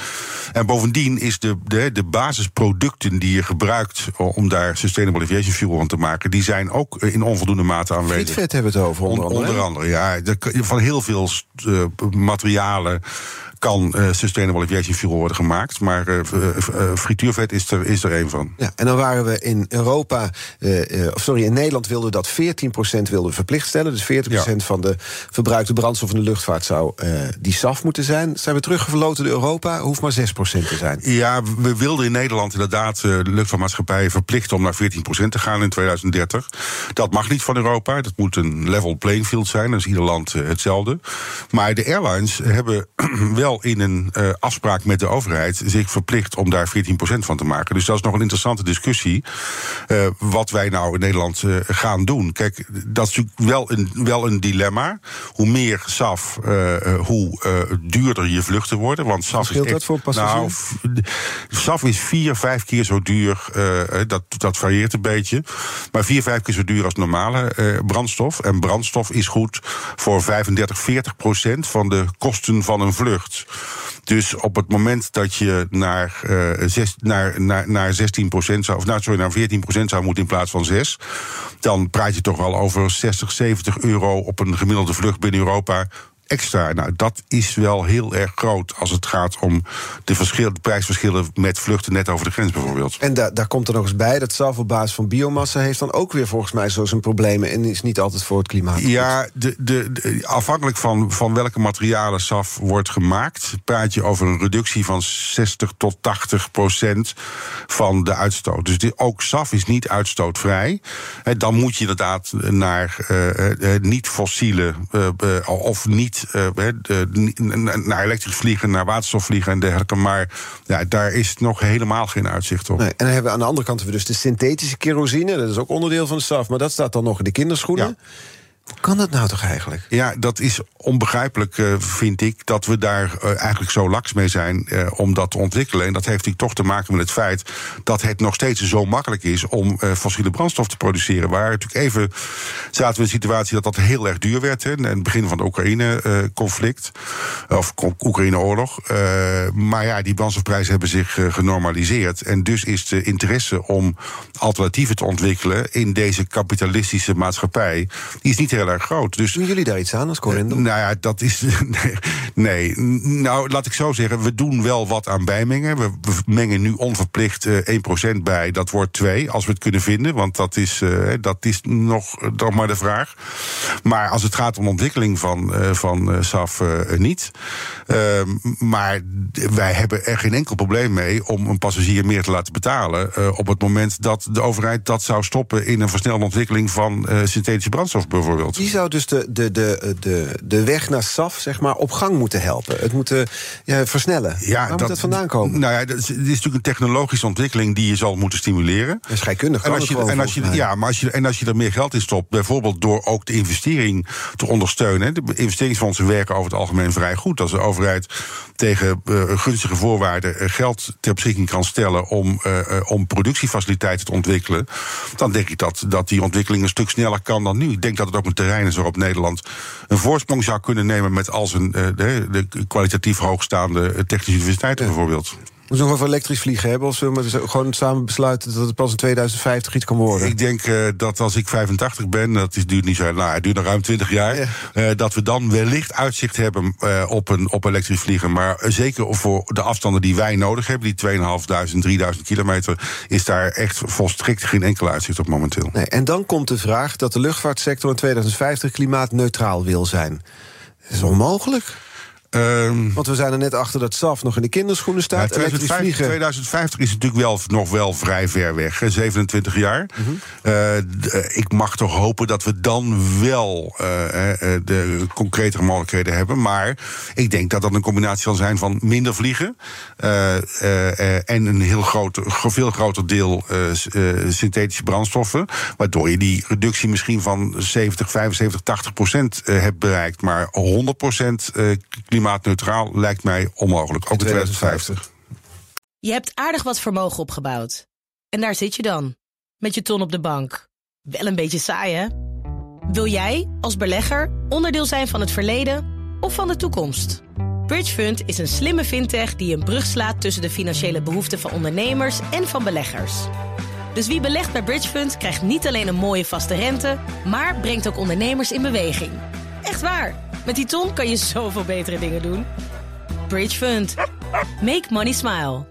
En bovendien is de, de, de basisproducten die je gebruikt om daar sustainable aviation fuel van te maken, die zijn ook in onvoldoende mate aanwezig. Frietvet hebben we het over, onder andere. Onder andere, ja. Van heel veel uh, materialen kan uh, sustainable aviation fuel worden gemaakt. Maar uh, frituurvet is er, is er een van. Ja, en dan waren we in Europa, uh, uh, sorry, in Nederland wilden we dat 14% wilden verplicht stellen. Dus 40% ja. van de verbruikte brandstof in de luchtvaart zou uh, die SAF moeten zijn. Zijn we teruggevloten door Europa? Hoeft maar 6% te zijn. Ja, we wilden in Nederland inderdaad de luchtvaartmaatschappijen verplichten om naar 14% te gaan in 2030. Dat mag niet van Europa. Dat moet een level playing field zijn. Dan is ieder land hetzelfde. Maar de airlines hebben [clears throat] wel in een afspraak met de overheid zich verplicht om daar 14% van te maken. Dus dat is nog een interessante discussie. Uh, wat wij nou in Nederland uh, gaan doen. Kijk, dat is natuurlijk wel een, wel een dilemma. Hoe meer SAF, uh, hoe duurder je vluchten worden. Want SAF is echt, dat voor passagiers? Nou, SAF is vier, vijf keer zo duur. dat, dat varieert een beetje. Maar vier, vijf keer zo duur als normale brandstof. En brandstof is goed voor 35, 40 procent van de kosten van een vlucht. Dus op het moment dat je naar, uh, zes, naar, naar, naar 16% zou, of nou, sorry, naar 14% zou moeten in plaats van 6, dan praat je toch wel over 60, 70 euro op een gemiddelde vlucht binnen Europa extra. Nou, dat is wel heel erg groot als het gaat om de, verschil, de prijsverschillen met vluchten net over de grens bijvoorbeeld. En da daar komt er nog eens bij dat SAF op basis van biomassa heeft dan ook weer volgens mij zo zijn problemen en is niet altijd voor het klimaat. Ja, de, de, afhankelijk van, van welke materialen SAF wordt gemaakt, praat je over een reductie van 60 tot 80 procent van de uitstoot. Dus dit, ook SAF is niet uitstootvrij. dan moet je inderdaad naar uh, niet fossiele uh, of niet uh, naar elektrisch vliegen, naar waterstof vliegen en dergelijke. Maar ja, daar is nog helemaal geen uitzicht op. Nee, en dan hebben we aan de andere kant we dus de synthetische kerosine. Dat is ook onderdeel van de SAF, maar dat staat dan nog in de kinderschoenen. Ja. Kan dat nou toch eigenlijk? Ja, dat is onbegrijpelijk, uh, vind ik, dat we daar uh, eigenlijk zo laks mee zijn uh, om dat te ontwikkelen. En dat heeft natuurlijk toch te maken met het feit dat het nog steeds zo makkelijk is om fossiele brandstof te produceren. Waar natuurlijk even zaten we in een situatie dat dat heel erg duur werd. Hè, in het begin van het Oekraïne-conflict, of Oekraïne-oorlog. maar ja, die brandstofprijzen hebben zich genormaliseerd. En dus is de interesse om alternatieven te ontwikkelen in deze kapitalistische maatschappij, die is niet heel erg groot. Dus, Doen jullie daar iets aan als Corendon? Nou ja, dat is. [laughs] Nee, nou laat ik zo zeggen. We doen wel wat aan bijmengen. We, mengen nu onverplicht uh, eh, 1% bij. Dat wordt 2, als we het kunnen vinden. Want dat is, uh, dat is nog, nog maar de vraag. Maar als het gaat om ontwikkeling van, van SAF, niet. Ehm, maar wij hebben er geen enkel probleem mee om een passagier meer te laten betalen. op het moment dat de overheid dat zou stoppen in een versnelde ontwikkeling van synthetische brandstof bijvoorbeeld. Die zou dus de, de, de, de, de weg naar SAF zeg maar, op gang moeten helpen. Het moeten ja, versnellen. Ja, Waar dat, moet dat vandaan komen? Nou ja, dat is, is natuurlijk een technologische ontwikkeling die je zal moeten stimuleren. Dat is scheikundig. En als je, en als je, ja, maar als je, en als je er meer geld in stopt, bijvoorbeeld door ook de investering te ondersteunen. De investeringsfondsen werken over het algemeen vrij goed. Als de overheid tegen uh, gunstige voorwaarden uh, geld ter beschikking kan stellen om, uh, om productiefaciliteiten te ontwikkelen, dan denk ik dat, dat die ontwikkeling een stuk sneller kan dan nu. Ik denk dat het ook een terrein is waarop Nederland een voorsprong zou kunnen nemen met als een de, de kwalitatief hoogstaande technische universiteiten bijvoorbeeld. Moeten we nog over elektrisch vliegen hebben? Of zullen we gewoon samen besluiten dat het pas in 2050 iets kan worden? Ik denk uh, dat als ik 85 ben, dat is, duurt niet zo nou, het duurt nog ruim 20 jaar, ja. uh, dat we dan wellicht uitzicht hebben uh, op, een, op elektrisch vliegen. Maar zeker voor de afstanden die wij nodig hebben, die 2500, 3000 kilometer, is daar echt volstrekt geen enkele uitzicht op momenteel. Nee, en dan komt de vraag dat de luchtvaartsector in 2050 klimaatneutraal wil zijn. Dat is onmogelijk. Um, Want we zijn er net achter dat SAF nog in de kinderschoenen staat. Ja, 2050, 2050 is natuurlijk wel, nog wel vrij ver weg, 27 jaar. Uh -huh. uh, ik mag toch hopen dat we dan wel uh, de concretere mogelijkheden hebben. Maar ik denk dat dat een combinatie zal zijn van minder vliegen en een heel groot, veel groter deel synthetische brandstoffen. Waardoor je die reductie misschien van 70, 75, 80 procent hebt bereikt. Maar 100 procent klimaat klimaatneutraal lijkt mij onmogelijk. Ook in 2050. Je hebt aardig wat vermogen opgebouwd. En daar zit je dan, met je ton op de bank. Wel een beetje saai, hè? Wil jij, als belegger, onderdeel zijn van het verleden of van de toekomst? Bridgefund is een slimme fintech die een brug slaat tussen de financiële behoeften van ondernemers en van beleggers. Dus wie belegt bij Bridgefund krijgt niet alleen een mooie vaste rente, maar brengt ook ondernemers in beweging. Echt waar! Met die ton kan je zoveel betere dingen doen. Bridge Fund. Make money smile.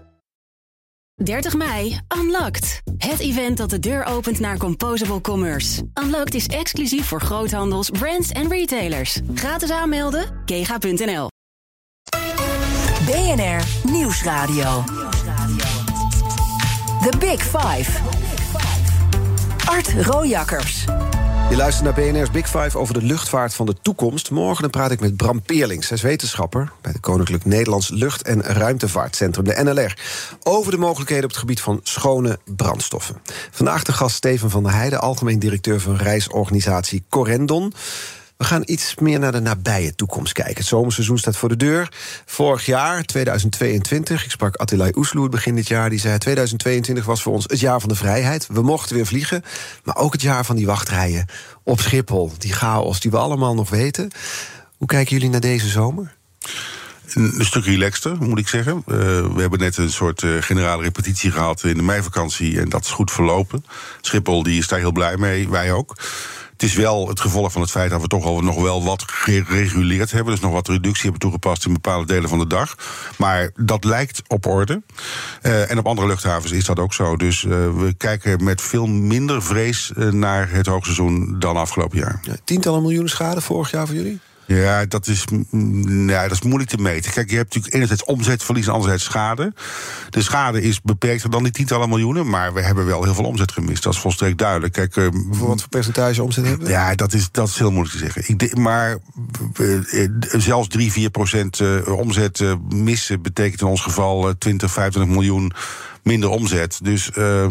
30 mei, Unlocked. Het event dat de deur opent naar Composable Commerce. Unlocked is exclusief voor groothandels, brands en retailers. Gratis aanmelden, kega.nl. BNR Nieuwsradio. The Big Five. Art Rojakkers. Je luistert naar BNR's Big Five over de luchtvaart van de toekomst. Morgen praat ik met Bram Peerlings. Hij is wetenschapper bij het Koninklijk Nederlands Lucht- en Ruimtevaartcentrum, de NLR. Over de mogelijkheden op het gebied van schone brandstoffen. Vandaag de gast Steven van der Heijden, algemeen directeur van reisorganisatie Corendon. We gaan iets meer naar de nabije toekomst kijken. Het zomerseizoen staat voor de deur. Vorig jaar, 2022, ik sprak Attilay Oesloer begin dit jaar... die zei 2022 was voor ons het jaar van de vrijheid. We mochten weer vliegen, maar ook het jaar van die wachtrijen op Schiphol. Die chaos die we allemaal nog weten. Hoe kijken jullie naar deze zomer? Een, stuk relaxter, moet ik zeggen. Uh, we hebben net een soort uh, generale repetitie gehad in de meivakantie... en dat is goed verlopen. Schiphol die is daar heel blij mee, wij ook. Het is wel het gevolg van het feit dat we toch al nog wel wat gereguleerd hebben. Dus nog wat reductie hebben toegepast in bepaalde delen van de dag. Maar dat lijkt op orde. Uh, en op andere luchthavens is dat ook zo. Dus we kijken met veel minder vrees naar het hoogseizoen dan afgelopen jaar. Ja, tientallen miljoenen schade vorig jaar voor jullie? Ja, dat is, ja, dat is moeilijk te meten. Kijk, je hebt natuurlijk enerzijds omzetverlies en anderzijds schade. De schade is beperkter dan die tientallen miljoenen, maar we hebben wel heel veel omzet gemist. Dat is volstrekt duidelijk. Kijk, uh, wat voor percentage omzet hebben we? Ja, dat is, dat is heel moeilijk te zeggen. Ik maar uh, zelfs 3, 4 procent uh, omzet missen betekent in ons geval 20, 25 miljoen minder omzet. Dus, uh,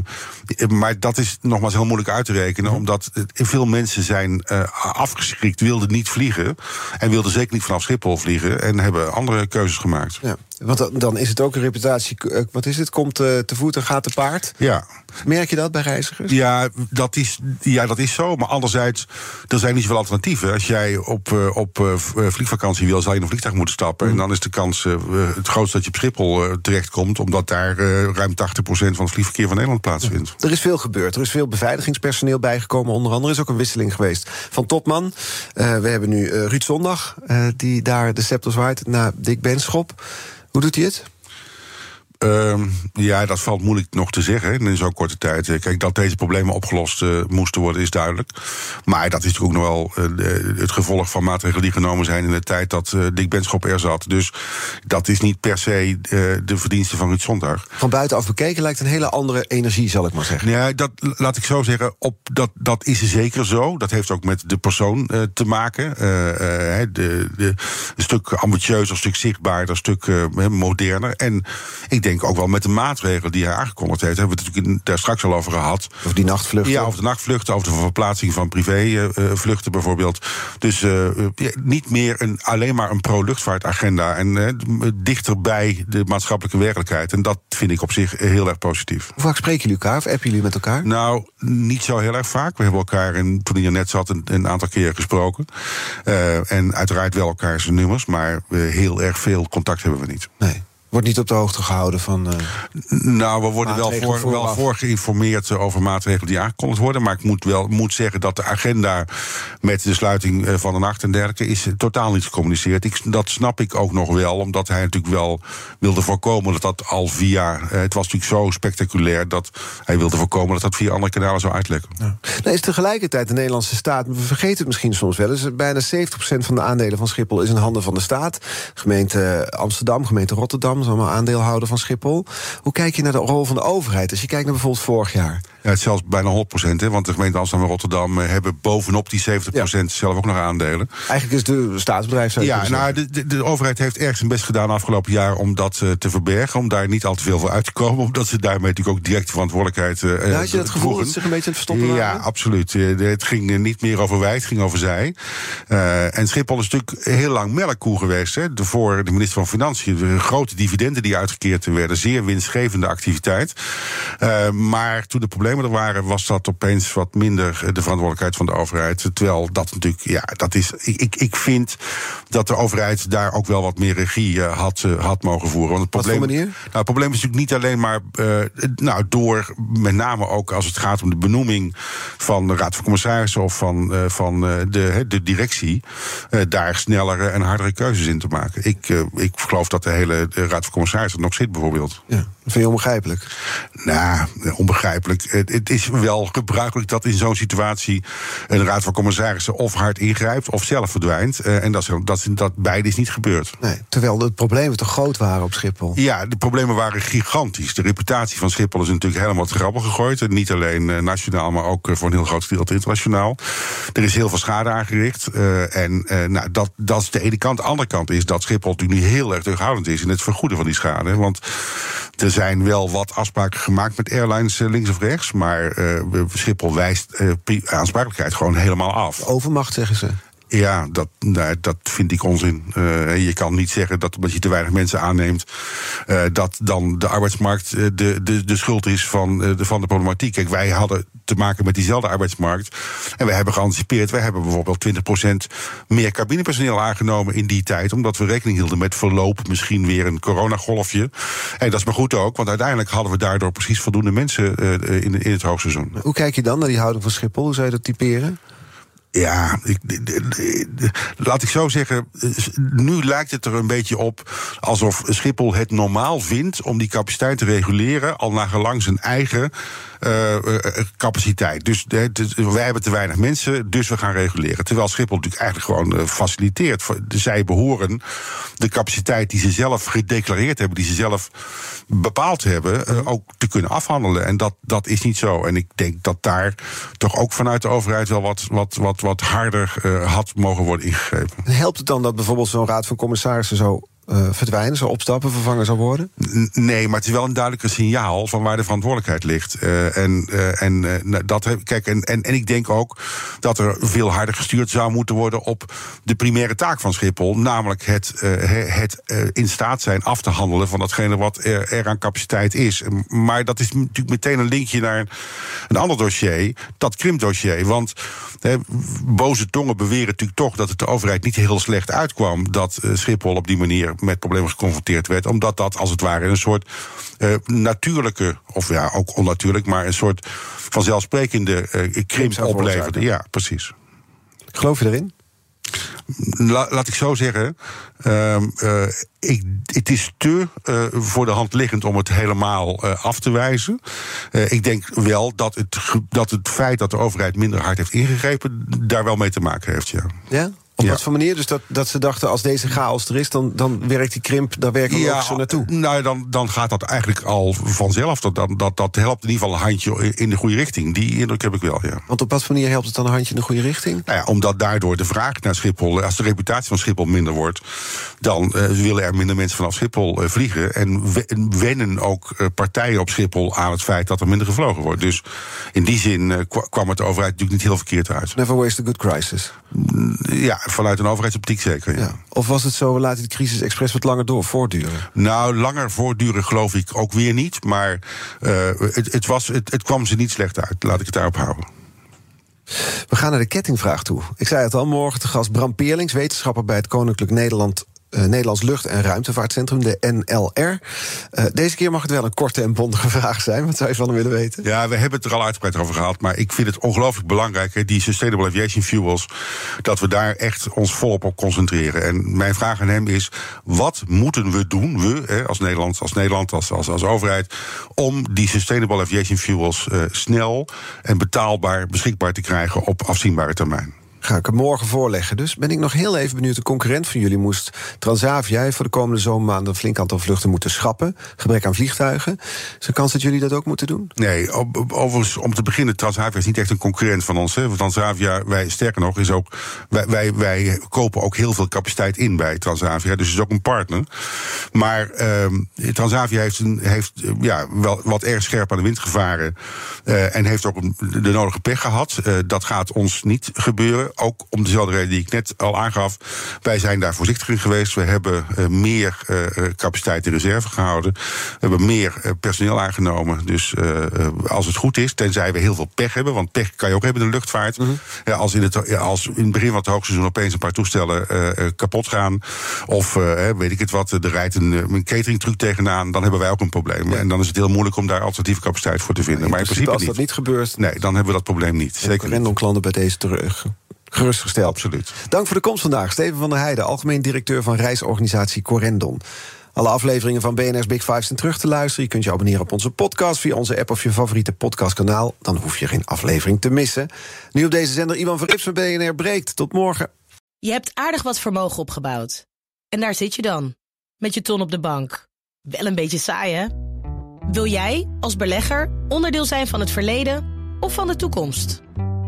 maar dat is nogmaals heel moeilijk uit te rekenen, omdat veel mensen zijn uh, afgeschrikt, wilden niet vliegen en wilden zeker niet vanaf Schiphol vliegen en hebben andere keuzes gemaakt. Ja. Want dan is het ook een reputatie. Wat is het? Komt te voet en gaat te paard? Ja. Merk je dat bij reizigers? Ja, dat is, ja, dat is zo. Maar anderzijds, er zijn niet zoveel alternatieven. Als jij op, uh, op vliegvakantie wil, zal je in een vliegtuig moeten stappen. Mm. En dan is de kans het grootst dat je op Schiphol terechtkomt, omdat daar ruim 80% van het vliegverkeer van Nederland plaatsvindt. Ja. Er is veel gebeurd. Er is veel beveiligingspersoneel bijgekomen. Onder andere is ook een wisseling geweest van topman. we hebben nu Ruud Zondag, die daar de scepter zwaait, naar Dick Benschop. Hoe doet hij het? Uh, ja, dat valt moeilijk nog te zeggen in zo'n korte tijd. Kijk, dat deze problemen opgelost uh, moesten worden, is duidelijk. Maar dat is natuurlijk ook nog wel uh, het gevolg van maatregelen die genomen zijn in de tijd dat Dick Benschop er zat. Dus dat is niet per se de verdienste van Ruud Zondag. Van buitenaf bekeken lijkt een hele andere energie, zal ik maar zeggen. Ja, dat laat ik zo zeggen. Op, dat, dat is zeker zo. Dat heeft ook met de persoon te maken. de, de, een stuk ambitieuzer, een stuk zichtbaarder, een stuk moderner. En ik denk denk ook wel met de maatregelen die hij aangekondigd heeft. Hebben we het natuurlijk daar straks al over gehad. Over die nachtvluchten? Ja, over de nachtvluchten, over de verplaatsing van privévluchten bijvoorbeeld. Dus uh, niet meer een, alleen maar een pro-luchtvaartagenda. En uh, dichter bij de maatschappelijke werkelijkheid. En dat vind ik op zich heel erg positief. Hoe vaak spreken jullie elkaar of appen jullie met elkaar? Nou, niet zo heel erg vaak. We hebben elkaar, in, toen hij er net zat, een, een aantal keren gesproken. en uiteraard wel elkaar zijn nummers. Maar heel erg veel contact hebben we niet. Nee. Wordt niet op de hoogte gehouden van. Uh, nou, we worden wel voor, wel voor geïnformeerd over maatregelen die aangekondigd worden. Maar ik moet wel moet zeggen dat de agenda met de sluiting van de nacht en dergelijke is totaal niet gecommuniceerd. Ik, dat snap ik ook nog wel, omdat hij natuurlijk wel wilde voorkomen dat dat al via. Uh, het was natuurlijk zo spectaculair dat hij wilde voorkomen dat dat via andere kanalen zou uitlekken. Ja. Nou, is tegelijkertijd de Nederlandse staat, we vergeten het misschien soms wel eens, bijna 70% van de aandelen van Schiphol is in handen van de staat. Gemeente Amsterdam, gemeente Rotterdam is allemaal aandeelhouder van Schiphol. Hoe kijk je naar de rol van de overheid? Als je kijkt naar bijvoorbeeld vorig jaar. Ja, het is zelfs bijna 100 procent. Want de gemeente Amsterdam en Rotterdam hebben bovenop die 70 procent zelf ook nog aandelen. Eigenlijk is het de staatsbedrijf. Ja, nou, de, de, de, overheid heeft erg zijn best gedaan afgelopen jaar om dat uh, te verbergen. Om daar niet al te veel voor uit te komen. [laughs] Omdat ze daarmee natuurlijk ook direct verantwoordelijkheid. Uh, ja, had je het gevoel dat ze zich een beetje aan het verstoppen Ja, waren? absoluut. Het ging niet meer over wij, het ging over zij. en Schiphol is natuurlijk heel lang melkkoe geweest. Hè, voor de minister van Financiën. De grote dividenden die uitgekeerd werden. Zeer winstgevende activiteit. maar toen de problemen er waren, was dat opeens wat minder de verantwoordelijkheid van de overheid. Terwijl dat natuurlijk, ja, dat is. Ik, ik vind dat de overheid daar ook wel wat meer regie had, had mogen voeren. Want het probleem, wat voor Nou, het probleem is natuurlijk niet alleen maar. Uh, nou, door met name ook als het gaat om de benoeming van de Raad van Commissarissen of van, uh, van de, de directie. daar snellere en hardere keuzes in te maken. Ik, ik geloof dat de hele Raad van Commissarissen nog zit, bijvoorbeeld. Ja. Vind je onbegrijpelijk? Nou, onbegrijpelijk. Het, is wel gebruikelijk dat in zo'n situatie een raad van commissarissen of hard ingrijpt of zelf verdwijnt. Eh, en dat, is, dat, dat beide is niet gebeurd. Nee, terwijl de problemen toch groot waren op Schiphol? Ja, de problemen waren gigantisch. De reputatie van Schiphol is natuurlijk helemaal te grabbel gegooid. Niet alleen eh, nationaal, maar ook voor een heel groot gedeelte internationaal. Er is heel veel schade aangericht. en nou, dat, dat is de ene kant. De andere kant is dat Schiphol natuurlijk nu heel erg terughoudend is in het vergoeden van die schade. Want er zijn wel wat afspraken gemaakt met airlines eh, links of rechts. Maar uh, Schiphol wijst uh, aansprakelijkheid gewoon helemaal af. Overmacht, zeggen ze. Ja, dat, dat vind ik onzin. Uh, je kan niet zeggen dat omdat je te weinig mensen aanneemt, uh, dat dan de arbeidsmarkt de, de, de schuld is van, de, van de problematiek. Kijk, wij hadden te maken met diezelfde arbeidsmarkt. En wij hebben geanticipeerd. Wij hebben bijvoorbeeld 20% meer cabinepersoneel aangenomen in die tijd. Omdat we rekening hielden met verloop, misschien weer een coronagolfje. En dat is maar goed ook, want uiteindelijk hadden we daardoor precies voldoende mensen in, in het hoogseizoen. Hoe kijk je dan naar die houding van Schiphol? Hoe zou je dat typeren? Ja, laat ik zo zeggen. Nu lijkt het er een beetje op alsof Schiphol het normaal vindt om die capaciteit te reguleren, al naar gelang zijn eigen uh, capaciteit. Dus wij hebben te weinig mensen, dus we gaan reguleren. Terwijl Schiphol natuurlijk eigenlijk gewoon faciliteert. Zij behoren de capaciteit die ze zelf gedeclareerd hebben, die ze zelf bepaald hebben, ook te kunnen afhandelen. En dat, dat is niet zo. En ik denk dat daar toch ook vanuit de overheid wel wat, wat, wat, wat harder had mogen worden ingegrepen. Helpt het dan dat bijvoorbeeld zo'n raad van commissarissen zo uh, verdwijnen, zou opstappen, vervangen zou worden? Nee, maar het is wel een duidelijker signaal van waar de verantwoordelijkheid ligt. Uh, en uh, en nou, dat, kijk, en, en, ik denk ook dat er veel harder gestuurd zou moeten worden op de primaire taak van Schiphol. Namelijk het, het in staat zijn af te handelen van datgene wat er, aan capaciteit is. Maar dat is natuurlijk meteen een linkje naar een ander dossier, dat krimpdossier. Want boze tongen beweren natuurlijk toch dat het de overheid niet heel slecht uitkwam dat Schiphol op die manier met problemen geconfronteerd werd. Omdat dat als het ware een soort uh, natuurlijke, of ja, ook onnatuurlijk, maar een soort vanzelfsprekende uh, krimp opleverde. Ja, precies. Geloof je erin? La, laat ik zo zeggen. Uh, uh, ik, het is te uh, voor de hand liggend om het helemaal af te wijzen. ik denk wel dat het, dat het feit dat de overheid minder hard heeft ingegrepen. daar wel mee te maken heeft. Ja. ja? Op wat voor manier? Dus dat, dat ze dachten, als deze chaos er is, dan, dan werkt die krimp, daar werken we ook zo naartoe. Nou, dan, dan gaat dat eigenlijk al vanzelf. Dat, dat, dat helpt in ieder geval een handje in de goede richting. Die indruk heb ik wel, ja. Want op wat voor manier helpt het dan een handje in de goede richting? Nou ja, omdat daardoor de vraag naar Schiphol, als de reputatie van Schiphol minder wordt, dan uh, willen er minder mensen vanaf Schiphol uh, vliegen. En wennen ook uh, partijen op Schiphol aan het feit dat er minder gevlogen wordt. Dus in die zin kwam het de overheid natuurlijk niet heel verkeerd uit. Never waste a good crisis. Ja, vanuit een overheidsoptiek zeker. Ja. Of was het zo, we laten de crisis expres wat langer door voortduren? Nou, langer voortduren geloof ik ook weer niet. Maar uh, het, het, was, het, het kwam ze niet slecht uit. Laat ik het daarop houden. We gaan naar de kettingvraag toe. Ik zei het al, morgen te gast Bram Peerlings, wetenschapper bij het Koninklijk Nederland uh, Nederlands Lucht- en Ruimtevaartcentrum, de NLR. Eh, deze keer mag het wel een korte en bondige [laughs] vraag zijn. Wat zou je van hem willen weten? Ja, we hebben het er al uitgebreid over gehad. Maar ik vind het ongelooflijk belangrijk, die Sustainable Aviation Fuels, dat we daar echt ons volop op concentreren. En mijn vraag aan hem is: wat moeten we doen, we hè, als Nederland, als Nederland, als, als, als overheid, om die Sustainable Aviation Fuels uh, snel en betaalbaar beschikbaar te krijgen op afzienbare termijn? Ga ik hem morgen voorleggen. Dus ben ik nog heel even benieuwd. De concurrent van jullie moest Transavia voor de komende zomermaanden een flink aantal vluchten moeten schrappen. Gebrek aan vliegtuigen. Is er kans dat jullie dat ook moeten doen? Nee, overigens, om te beginnen, Transavia is niet echt een concurrent van ons. Hè. Transavia, wij, sterker nog, is ook. Wij, wij, wij kopen ook heel veel capaciteit in bij Transavia. Dus het is ook een partner. Maar ehm, Transavia heeft, een, heeft ja, wel wat erg scherp aan de wind gevaren. Uh, en heeft ook de nodige pech gehad. Uh, dat gaat ons niet gebeuren ook om dezelfde reden die ik net al aangaf. Wij zijn daar voorzichtig in geweest. We hebben uh, meer uh, capaciteit in reserve gehouden. We hebben meer personeel aangenomen. Dus als het goed is, tenzij we heel veel pech hebben, want pech kan je ook hebben in de luchtvaart. Mm -hmm. ja, als, in het, als in het begin van het hoogseizoen opeens een paar toestellen kapot gaan, of weet ik het wat, er rijdt een, een cateringtruc tegenaan, dan hebben wij ook een probleem. Ja. En dan is het heel moeilijk om daar alternatieve capaciteit voor te vinden. maar in principe, als dat niet gebeurt, nee, dan hebben we dat probleem niet. Zeker niet. klanten bij deze terug gerustgesteld. Absoluut. Dank voor de komst vandaag. Steven van der Heijden, algemeen directeur van reisorganisatie Corendon. Alle afleveringen van BNR's Big Five zijn terug te luisteren. Je kunt je abonneren op onze podcast via onze app of je favoriete podcastkanaal. Dan hoef je geen aflevering te missen. Nu op deze zender Ivan Verrips van BNR breekt. Tot morgen. Je hebt aardig wat vermogen opgebouwd. En daar zit je dan, met je ton op de bank. Wel een beetje saai, hè? Wil jij, als belegger, onderdeel zijn van het verleden of van de toekomst?